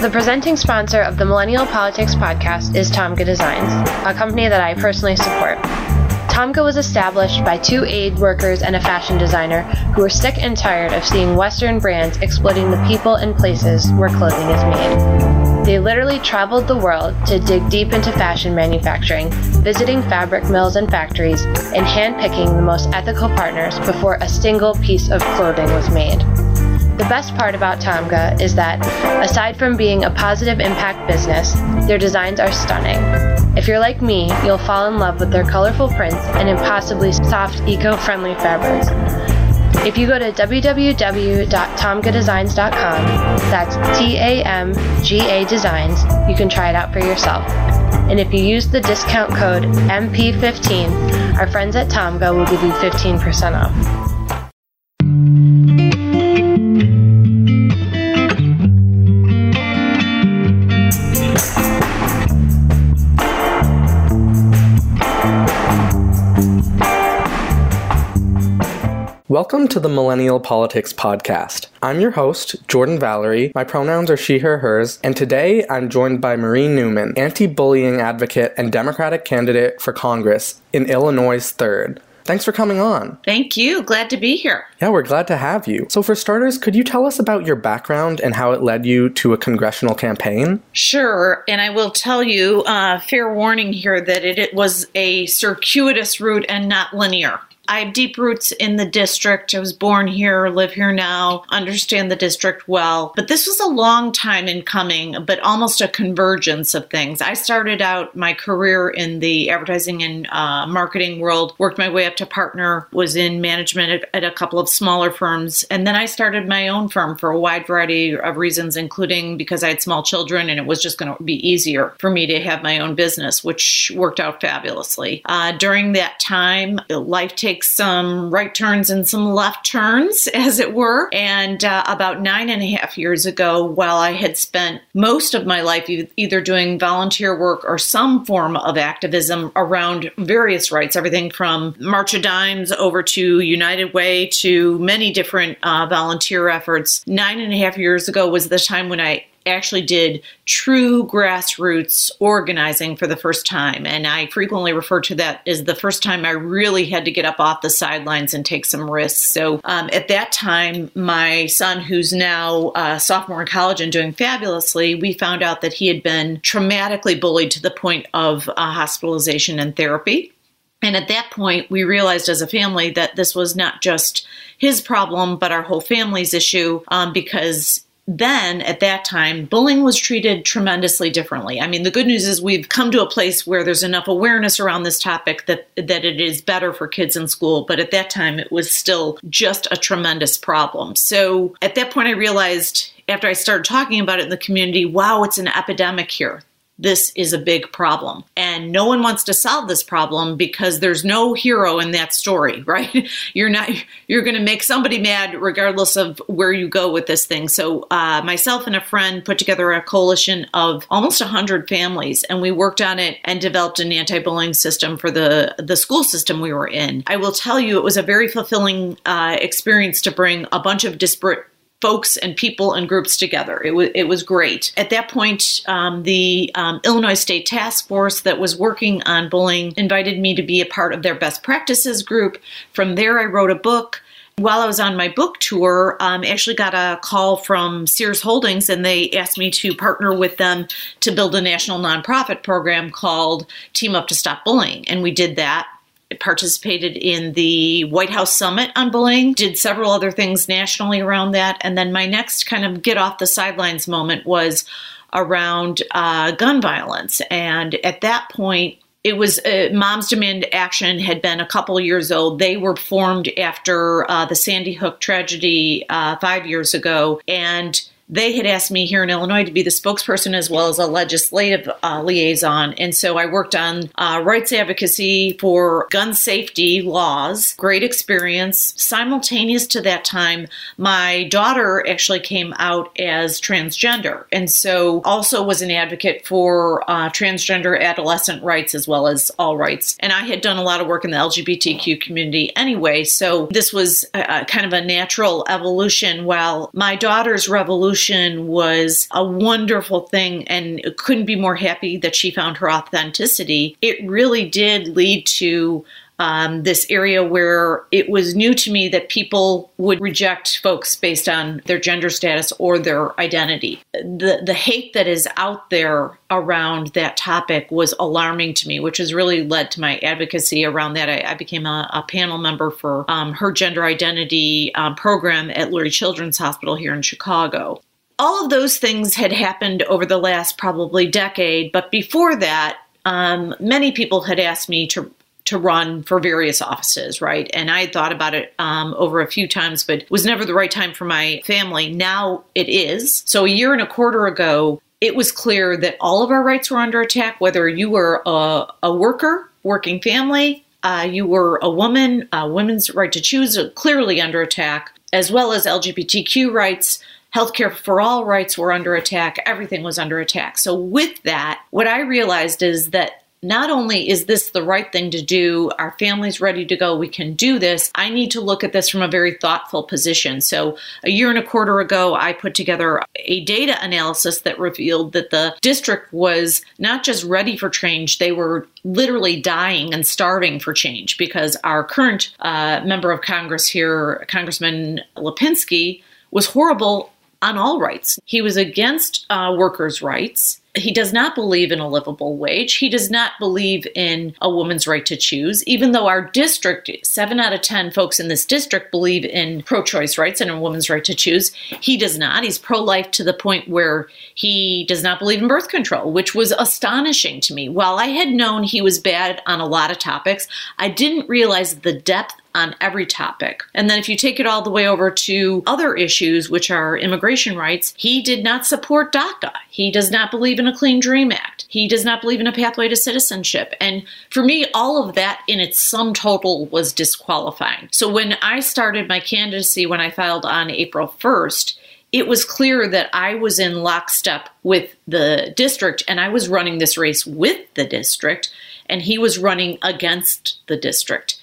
The presenting sponsor of the Millennial Politics podcast is Tamga Designs, a company that I personally support. Tamga was established by two aid workers and a fashion designer who were sick and tired of seeing Western brands exploiting the people and places where clothing is made. They literally traveled the world to dig deep into fashion manufacturing, visiting fabric mills and factories, and handpicking the most ethical partners before a single piece of clothing was made. The best part about Tamga is that, aside from being a positive impact business, their designs are stunning. If you're like me, you'll fall in love with their colorful prints and impossibly soft, eco friendly fabrics. If you go to www.tamgadesigns.com, that's T A M G A Designs, you can try it out for yourself. And if you use the discount code MP15, our friends at Tamga will give you 15% off. Welcome to the Millennial Politics Podcast. I'm your host, Jordan Valerie. My pronouns are she, her, hers, and today I'm joined by Marie Newman, anti bullying advocate and Democratic candidate for Congress in Illinois' 3rd. Thanks for coming on. Thank you. Glad to be here. Yeah, we're glad to have you. So, for starters, could you tell us about your background and how it led you to a congressional campaign? Sure. And I will tell you, uh, fair warning here, that it, it was a circuitous route and not linear. I have deep roots in the district. I was born here, live here now, understand the district well. But this was a long time in coming, but almost a convergence of things. I started out my career in the advertising and uh, marketing world, worked my way up to partner, was in management at, at a couple of smaller firms. And then I started my own firm for a wide variety of reasons, including because I had small children and it was just going to be easier for me to have my own business, which worked out fabulously. Uh, during that time, life takes some right turns and some left turns, as it were. And uh, about nine and a half years ago, while I had spent most of my life either doing volunteer work or some form of activism around various rights, everything from March of Dimes over to United Way to many different uh, volunteer efforts, nine and a half years ago was the time when I actually did true grassroots organizing for the first time. And I frequently refer to that as the first time I really had to get up off the sidelines and take some risks. So um, at that time, my son, who's now a sophomore in college and doing fabulously, we found out that he had been traumatically bullied to the point of uh, hospitalization and therapy. And at that point, we realized as a family that this was not just his problem, but our whole family's issue um, because then at that time, bullying was treated tremendously differently. I mean, the good news is we've come to a place where there's enough awareness around this topic that that it is better for kids in school, but at that time it was still just a tremendous problem. So, at that point I realized after I started talking about it in the community, wow, it's an epidemic here this is a big problem. And no one wants to solve this problem because there's no hero in that story, right? You're not, you're going to make somebody mad regardless of where you go with this thing. So, uh, myself and a friend put together a coalition of almost 100 families and we worked on it and developed an anti bullying system for the, the school system we were in. I will tell you, it was a very fulfilling uh, experience to bring a bunch of disparate folks and people and groups together. It was it was great. At that point, um, the um, Illinois State Task Force that was working on bullying invited me to be a part of their best practices group. From there, I wrote a book. While I was on my book tour, um, actually got a call from Sears Holdings, and they asked me to partner with them to build a national nonprofit program called Team Up to Stop Bullying, and we did that participated in the White House Summit on bullying, did several other things nationally around that. And then my next kind of get off the sidelines moment was around uh, gun violence. And at that point, it was uh, Moms Demand Action had been a couple years old. They were formed after uh, the Sandy Hook tragedy uh, five years ago. And they had asked me here in Illinois to be the spokesperson as well as a legislative uh, liaison. And so I worked on uh, rights advocacy for gun safety laws. Great experience. Simultaneous to that time, my daughter actually came out as transgender. And so also was an advocate for uh, transgender adolescent rights as well as all rights. And I had done a lot of work in the LGBTQ community anyway. So this was a, a kind of a natural evolution while my daughter's revolution was a wonderful thing and couldn't be more happy that she found her authenticity. It really did lead to um, this area where it was new to me that people would reject folks based on their gender status or their identity. The the hate that is out there around that topic was alarming to me, which has really led to my advocacy around that. I, I became a, a, panel member for um, her gender identity um, program at Lurie Children's Hospital here in Chicago all of those things had happened over the last probably decade, but before that, um, many people had asked me to to run for various offices, right? And I had thought about it um, over a few times, but was never the right time for my family. Now it is. So a year and a quarter ago, it was clear that all of our rights were under attack, whether you were a, a worker, working family, uh, you were a woman, uh, women's right to choose, clearly under attack, as well as LGBTQ rights. Healthcare for all rights were under attack. Everything was under attack. So, with that, what I realized is that not only is this the right thing to do, our family's ready to go, we can do this, I need to look at this from a very thoughtful position. So, a year and a quarter ago, I put together a data analysis that revealed that the district was not just ready for change, they were literally dying and starving for change because our current uh, member of Congress here, Congressman Lipinski, was horrible on all rights. He was against uh, workers' rights he does not believe in a livable wage. He does not believe in a woman's right to choose, even though our district, seven out of 10 folks in this district believe in pro choice rights and a woman's right to choose. He does not. He's pro life to the point where he does not believe in birth control, which was astonishing to me. While I had known he was bad on a lot of topics, I didn't realize the depth on every topic. And then if you take it all the way over to other issues, which are immigration rights, he did not support DACA. He does not believe in a Clean Dream Act. He does not believe in a pathway to citizenship. And for me, all of that in its sum total was disqualifying. So when I started my candidacy, when I filed on April 1st, it was clear that I was in lockstep with the district and I was running this race with the district and he was running against the district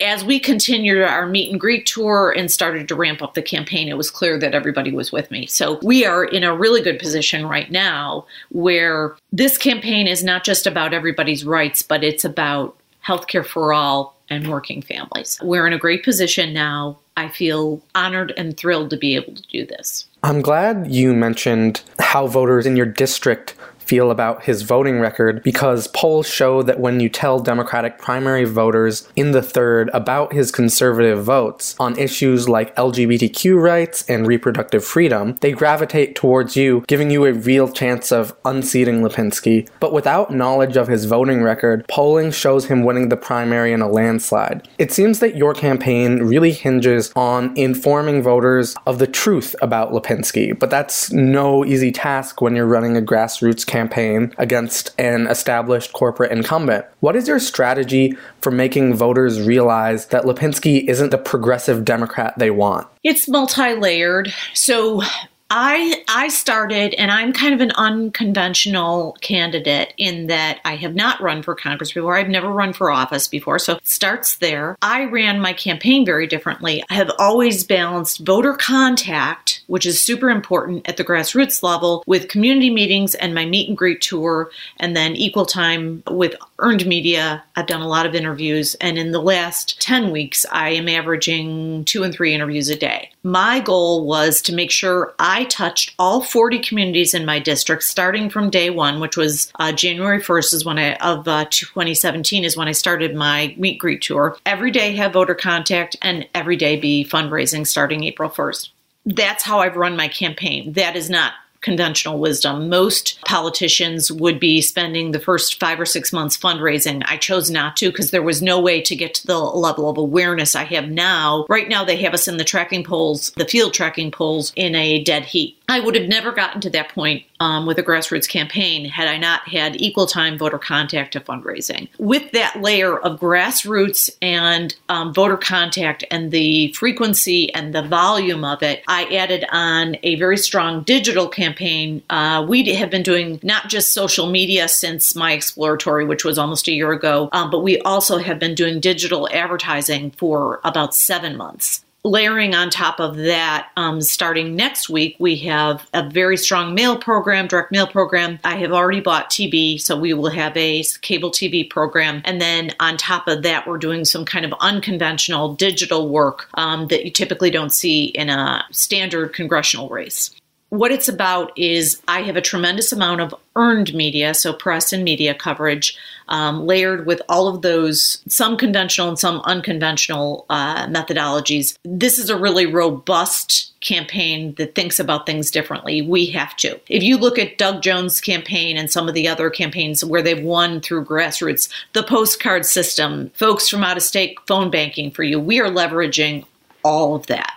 as we continued our meet and greet tour and started to ramp up the campaign, it was clear that everybody was with me. So we are in a really good position right now where this campaign is not just about everybody's rights, but it's about healthcare for all and working families. We're in a great position now. I feel honored and thrilled to be able to do this. I'm glad you mentioned how voters in your district feel about his voting record because polls show that when you tell Democratic primary voters in the third about his conservative votes on issues like LGBTQ rights and reproductive freedom, they gravitate towards you, giving you a real chance of unseating Lipinski. But without knowledge of his voting record, polling shows him winning the primary in a landslide. It seems that your campaign really hinges on informing voters of the truth about Lipinski, but that's no easy task when you're running a grassroots campaign campaign against an established corporate incumbent. What is your strategy for making voters realize that Lipinski isn't the progressive Democrat they want? It's multi layered. So I I started and I'm kind of an unconventional candidate in that I have not run for Congress before. I've never run for office before. So it starts there. I ran my campaign very differently. I have always balanced voter contact, which is super important at the grassroots level, with community meetings and my meet and greet tour and then equal time with earned media. I've done a lot of interviews and in the last 10 weeks I am averaging 2 and 3 interviews a day. My goal was to make sure I I touched all 40 communities in my district starting from day one, which was uh, January 1st is when I of uh, 2017 is when I started my meet greet tour. Every day have voter contact and every day be fundraising starting April 1st. That's how I've run my campaign. That is not conventional wisdom. Most politicians would be spending the first five or six months fundraising. I chose not to because there was no way to get to the level of awareness I have now. Right now, they have us in the tracking polls, the field tracking polls, in a dead heat. I would have never gotten to that point um, with a grassroots campaign had I not had equal time voter contact to fundraising. With that layer of grassroots and um, voter contact and the frequency and the volume of it, I added on a very strong digital campaign. Uh, we have been doing not just social media since my exploratory, which was almost a year ago, um, but we also have been doing digital advertising for about seven months layering on top of that, um, starting next week, we have a very strong mail program, direct mail program. I have already bought TV, so we will have a cable TV program. And then on top of that, we're doing some kind of unconventional digital work um, that you typically don't see in a standard congressional race what it's about is I have a tremendous amount of earned media, so press and media coverage, um, layered with all of those, some conventional and some unconventional uh, methodologies. This is a really robust campaign that thinks about things differently. We have to. If you look at Doug Jones' campaign and some of the other campaigns where they've won through grassroots, the postcard system, folks from out of state phone banking for you, we are leveraging all of that.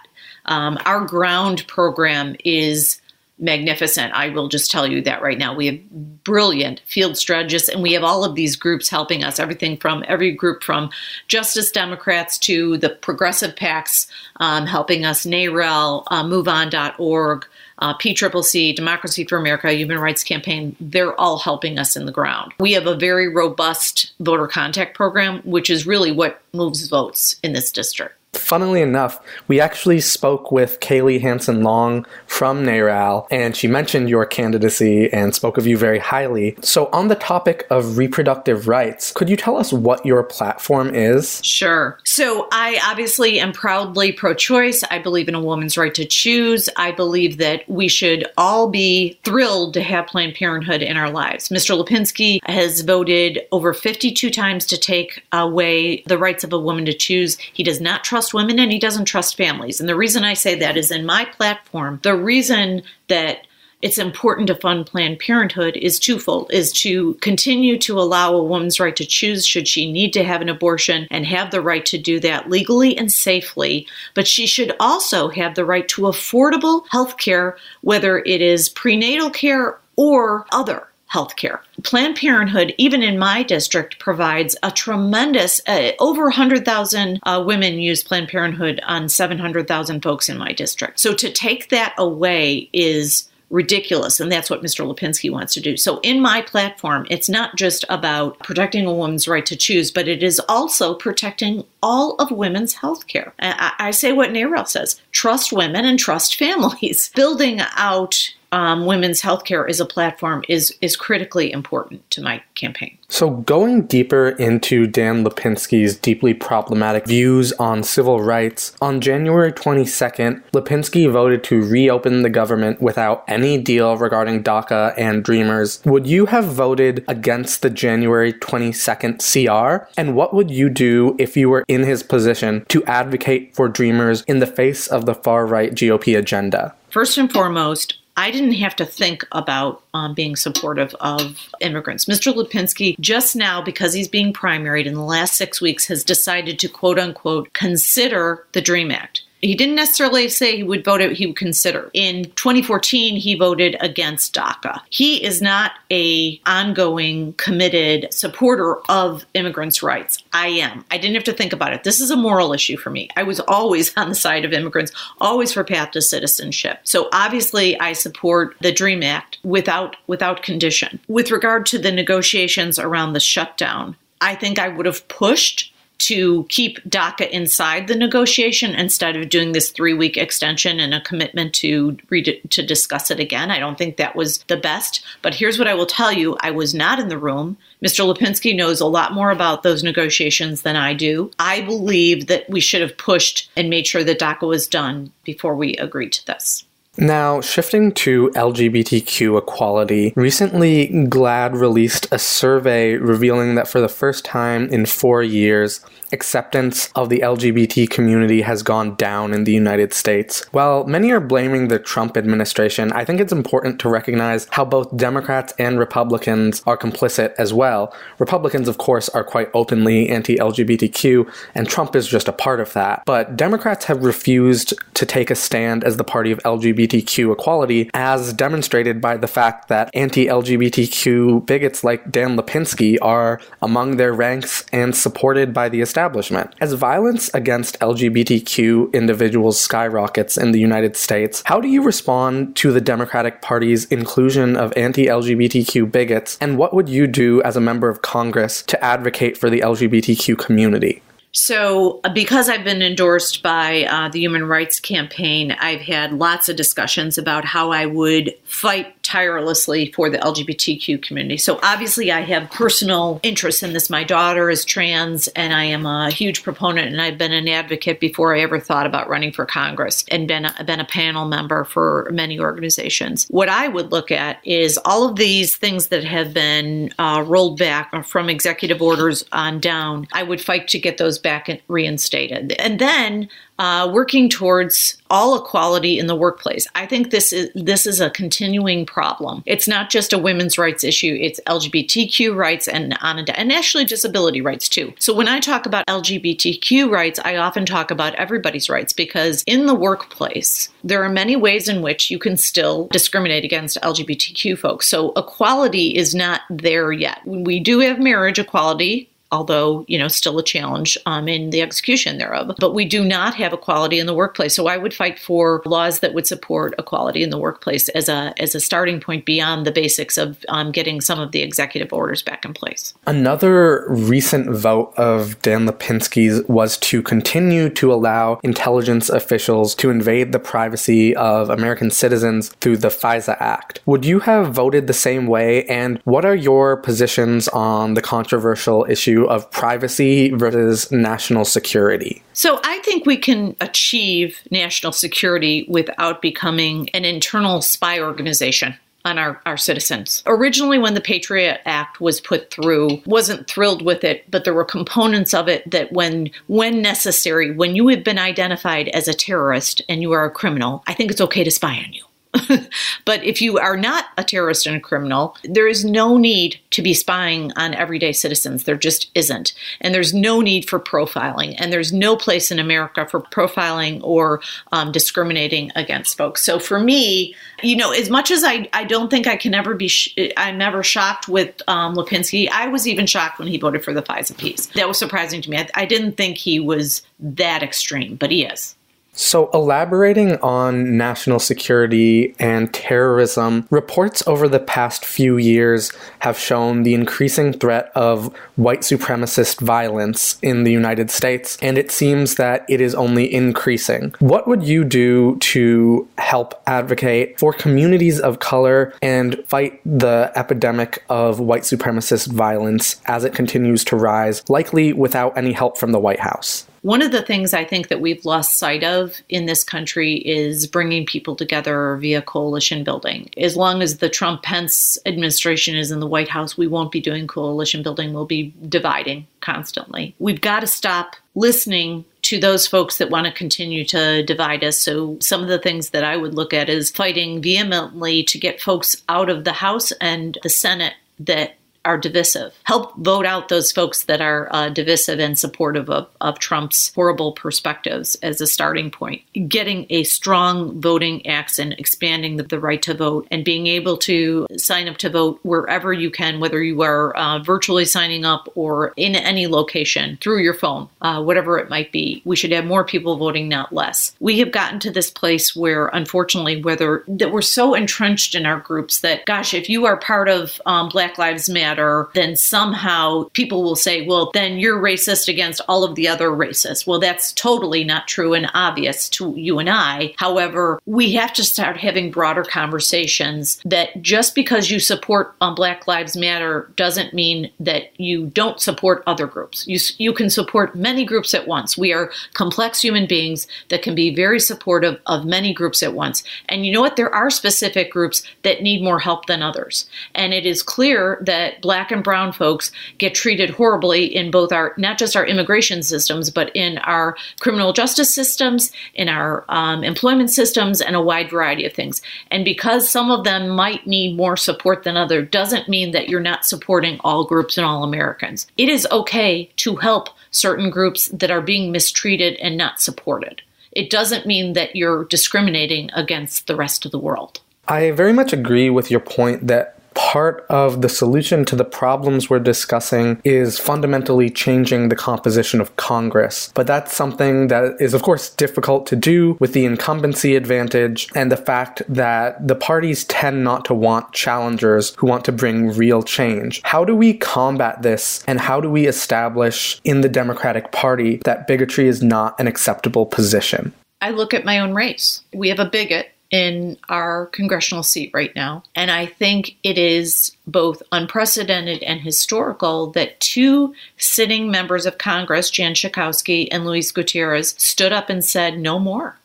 Um, our ground program is magnificent. I will just tell you that right now. We have brilliant field strategists, and we have all of these groups helping us. Everything from every group from Justice Democrats to the progressive PACs um, helping us, NARAL, uh, MoveOn.org. Uh, PCCC, Democracy for America, Human Rights Campaign, they're all helping us in the ground. We have a very robust voter contact program, which is really what moves votes in this district. Funnily enough, we actually spoke with Kaylie Hanson Long from NARAL, and she mentioned your candidacy and spoke of you very highly. So, on the topic of reproductive rights, could you tell us what your platform is? Sure. So, I obviously am proudly pro choice. I believe in a woman's right to choose. I believe that we should all be thrilled to have Planned Parenthood in our lives. Mr. Lipinski has voted over 52 times to take away the rights of a woman to choose. He does not trust trust women and he doesn't trust families. And the reason I say that is in my platform, the reason that it's important to fund Planned Parenthood is twofold is to continue to allow a woman's right to choose should she need to have an abortion and have the right to do that legally and safely. But she should also have the right to affordable health care, whether it is prenatal care or other health care. Planned Parenthood, even in my district, provides a tremendous, uh, over 100,000 uh, women use Planned Parenthood on 700,000 folks in my district. So to take that away is ridiculous. And that's what Mr. Lipinski wants to do. So, in my platform, it's not just about protecting a woman's right to choose, but it is also protecting all of women's health care. I, I say what NARAL says trust women and trust families. Building out um, women's healthcare as a platform is is critically important to my campaign. So, going deeper into Dan Lipinski's deeply problematic views on civil rights, on January 22nd, Lipinski voted to reopen the government without any deal regarding DACA and Dreamers. Would you have voted against the January 22nd CR? And what would you do if you were in his position to advocate for Dreamers in the face of the far right GOP agenda? First and foremost, I didn't have to think about um, being supportive of immigrants. Mr. Lipinski, just now, because he's being primaried in the last six weeks, has decided to quote unquote consider the DREAM Act he didn't necessarily say he would vote it, he would consider. In 2014, he voted against DACA. He is not a ongoing committed supporter of immigrants' rights. I am. I didn't have to think about it. This is a moral issue for me. I was always on the side of immigrants, always for path to citizenship. So obviously I support the DREAM Act without without condition. With regard to the negotiations around the shutdown, I think I would have pushed to keep DACA inside the negotiation instead of doing this three week extension and a commitment to to discuss it again. I don't think that was the best. But here's what I will tell you I was not in the room. Mr. Lipinski knows a lot more about those negotiations than I do. I believe that we should have pushed and made sure that DACA was done before we agreed to this. Now, shifting to LGBTQ equality, recently GLAAD released a survey revealing that for the first time in four years, acceptance of the LGBT community has gone down in the United States. While many are blaming the Trump administration, I think it's important to recognize how both Democrats and Republicans are complicit as well. Republicans, of course, are quite openly anti LGBTQ, and Trump is just a part of that. But Democrats have refused to take a stand as the party of LGBTQ equality, as demonstrated by the fact that anti LGBTQ bigots like Dan Lipinski are among their ranks and supported by the establishment establishment. As violence against LGBTQ individuals skyrockets in the United States, how do you respond to the Democratic Party's inclusion of anti LGBTQ bigots, and what would you do as a member of Congress to advocate for the LGBTQ community? So, uh, because I've been endorsed by uh, the Human Rights Campaign, I've had lots of discussions about how I would fight tirelessly for the LGBTQ community. So, obviously, I have personal interest in this. My daughter is trans, and I am a huge proponent, and I've been an advocate before I ever thought about running for Congress and been a, been a panel member for many organizations. What I would look at is all of these things that have been uh, rolled back from executive orders on down. I would fight to get those back reinstated. And then uh, working towards all equality in the workplace. I think this is this is a continuing problem. It's not just a women's rights issue; it's LGBTQ rights and on and actually disability rights too. So when I talk about LGBTQ rights, I often talk about everybody's rights because in the workplace there are many ways in which you can still discriminate against LGBTQ folks. So equality is not there yet. We do have marriage equality although you know still a challenge um, in the execution thereof. But we do not have equality in the workplace. So I would fight for laws that would support equality in the workplace as a as a starting point beyond the basics of um, getting some of the executive orders back in place. Another recent vote of Dan Lipinski's was to continue to allow intelligence officials to invade the privacy of American citizens through the FISA Act. Would you have voted the same way? And what are your positions on the controversial issue? Of privacy versus national security? So I think we can achieve national security without becoming an internal spy organization on our, our citizens. Originally, when the Patriot Act was put through, wasn't thrilled with it, but there were components of it that when when necessary, when you have been identified as a terrorist and you are a criminal, I think it's okay to spy on you. but if you are not a terrorist and a criminal, there is no need to be spying on everyday citizens. There just isn't. And there's no need for profiling. And there's no place in America for profiling or um, discriminating against folks. So for me, you know, as much as I, I don't think I can ever be, sh- I'm never shocked with um, Lipinski. I was even shocked when he voted for the FISA piece. That was surprising to me. I, I didn't think he was that extreme, but he is. So, elaborating on national security and terrorism, reports over the past few years have shown the increasing threat of white supremacist violence in the United States, and it seems that it is only increasing. What would you do to help advocate for communities of color and fight the epidemic of white supremacist violence as it continues to rise, likely without any help from the White House? One of the things I think that we've lost sight of in this country is bringing people together via coalition building. As long as the Trump Pence administration is in the White House, we won't be doing coalition building. We'll be dividing constantly. We've got to stop listening to those folks that want to continue to divide us. So, some of the things that I would look at is fighting vehemently to get folks out of the House and the Senate that are divisive. Help vote out those folks that are uh, divisive and supportive of, of Trump's horrible perspectives as a starting point. Getting a strong voting accent, expanding the, the, right to vote, and being able to sign up to vote wherever you can, whether you are uh, virtually signing up or in any location through your phone, uh, whatever it might be. We should have more people voting, not less. We have gotten to this place where, unfortunately, whether that we're so entrenched in our groups that, gosh, if you are part of um, Black Lives Matter, then somehow people will say, well, then you're racist against all of the other racists. Well, that's totally not true and obvious to you and I. However, we have to start having broader conversations that just because you support um, Black Lives Matter doesn't mean that you don't support other groups. You, you can support many groups at once. We are complex human beings that can be very supportive of many groups at once. And you know what? There are specific groups that need more help than others. And it is clear that black and brown folks get treated horribly in both our, not just our immigration systems, but in our criminal justice systems, in our um, employment systems, and a wide variety of things. And because some of them might need more support than others, doesn't mean that you're not supporting all groups and all Americans. It is okay to help certain groups that are being mistreated and not supported. It doesn't mean that you're discriminating against the rest of the world. I very much agree with your point that part of the solution to the problems we're discussing is fundamentally changing the composition of Congress. But that's something that is, of course, difficult to do with the incumbency advantage and the fact that the parties tend not to want challengers who want to bring real change. How do we combat this and how do we establish in the Democratic Party that bigotry is not an acceptable position? I look at my own race. We have a bigot in our congressional seat right now. And I think it is both unprecedented and historical that two sitting members of Congress, Jan Schakowsky and Luis Gutierrez, stood up and said, no more.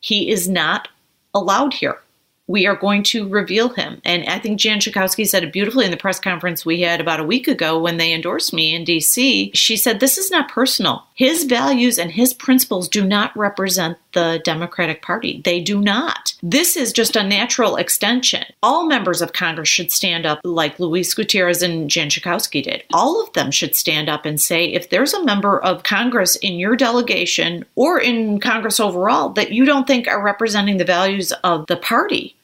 He is not allowed here we are going to reveal him. And I think Jan Schakowsky said it beautifully in the press conference we had about a week ago when they endorsed me in DC. She said, This is not personal. His values and his principles do not represent the Democratic Party. They do not. This is just a natural extension. All members of Congress should stand up like Luis Gutierrez and Jan Schakowsky did. All of them should stand up and say, if there's a member of Congress in your delegation or in Congress overall that you don't think are representing the values of the party,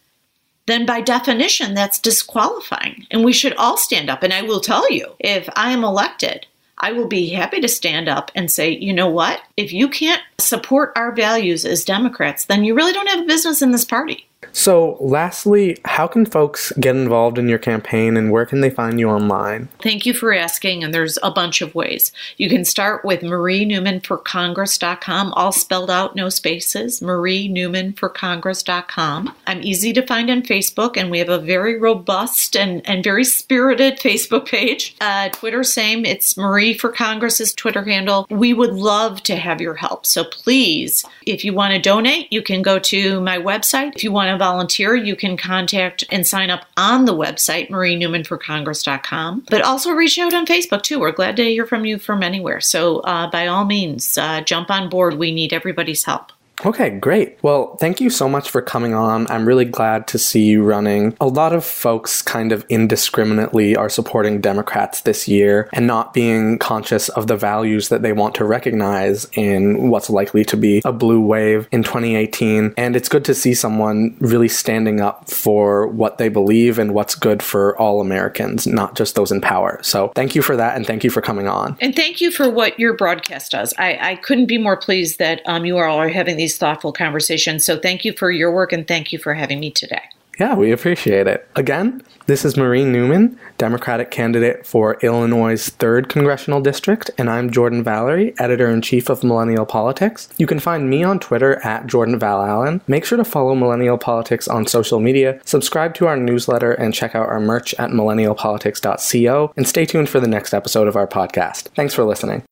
then by definition, that's disqualifying. And we should all stand up. And I will tell you, if I am elected, I will be happy to stand up and say, you know what? If you can't support our values as Democrats, then you really don't have a business in this party. So, lastly, how can folks get involved in your campaign and where can they find you online? Thank you for asking, and there's a bunch of ways. You can start with marienewmanforcongress.com, all spelled out, no spaces, marienewmanforcongress.com. I'm easy to find on Facebook, and we have a very robust and, and very spirited Facebook page. Uh, Twitter, same. It's Marie for Congress's Twitter handle. We would love to have your help. So, please, if you want to donate, you can go to my website. If you want to volunteer, you can contact and sign up on the website, marienewmanforcongress.com. But also reach out on Facebook too. We're glad to hear from you from anywhere. So uh, by all means, uh, jump on board. We need everybody's help. Okay, great. Well, thank you so much for coming on. I'm really glad to see you running. A lot of folks kind of indiscriminately are supporting Democrats this year and not being conscious of the values that they want to recognize in what's likely to be a blue wave in 2018. And it's good to see someone really standing up for what they believe and what's good for all Americans, not just those in power. So thank you for that and thank you for coming on. And thank you for what your broadcast does. I, I couldn't be more pleased that um, you all are having these these thoughtful conversations. So thank you for your work and thank you for having me today. Yeah, we appreciate it. Again, this is Maureen Newman, Democratic candidate for Illinois' 3rd Congressional District, and I'm Jordan Valerie, editor in chief of Millennial Politics. You can find me on Twitter at Jordan Val Allen. Make sure to follow Millennial Politics on social media, subscribe to our newsletter, and check out our merch at millennialpolitics.co, and stay tuned for the next episode of our podcast. Thanks for listening.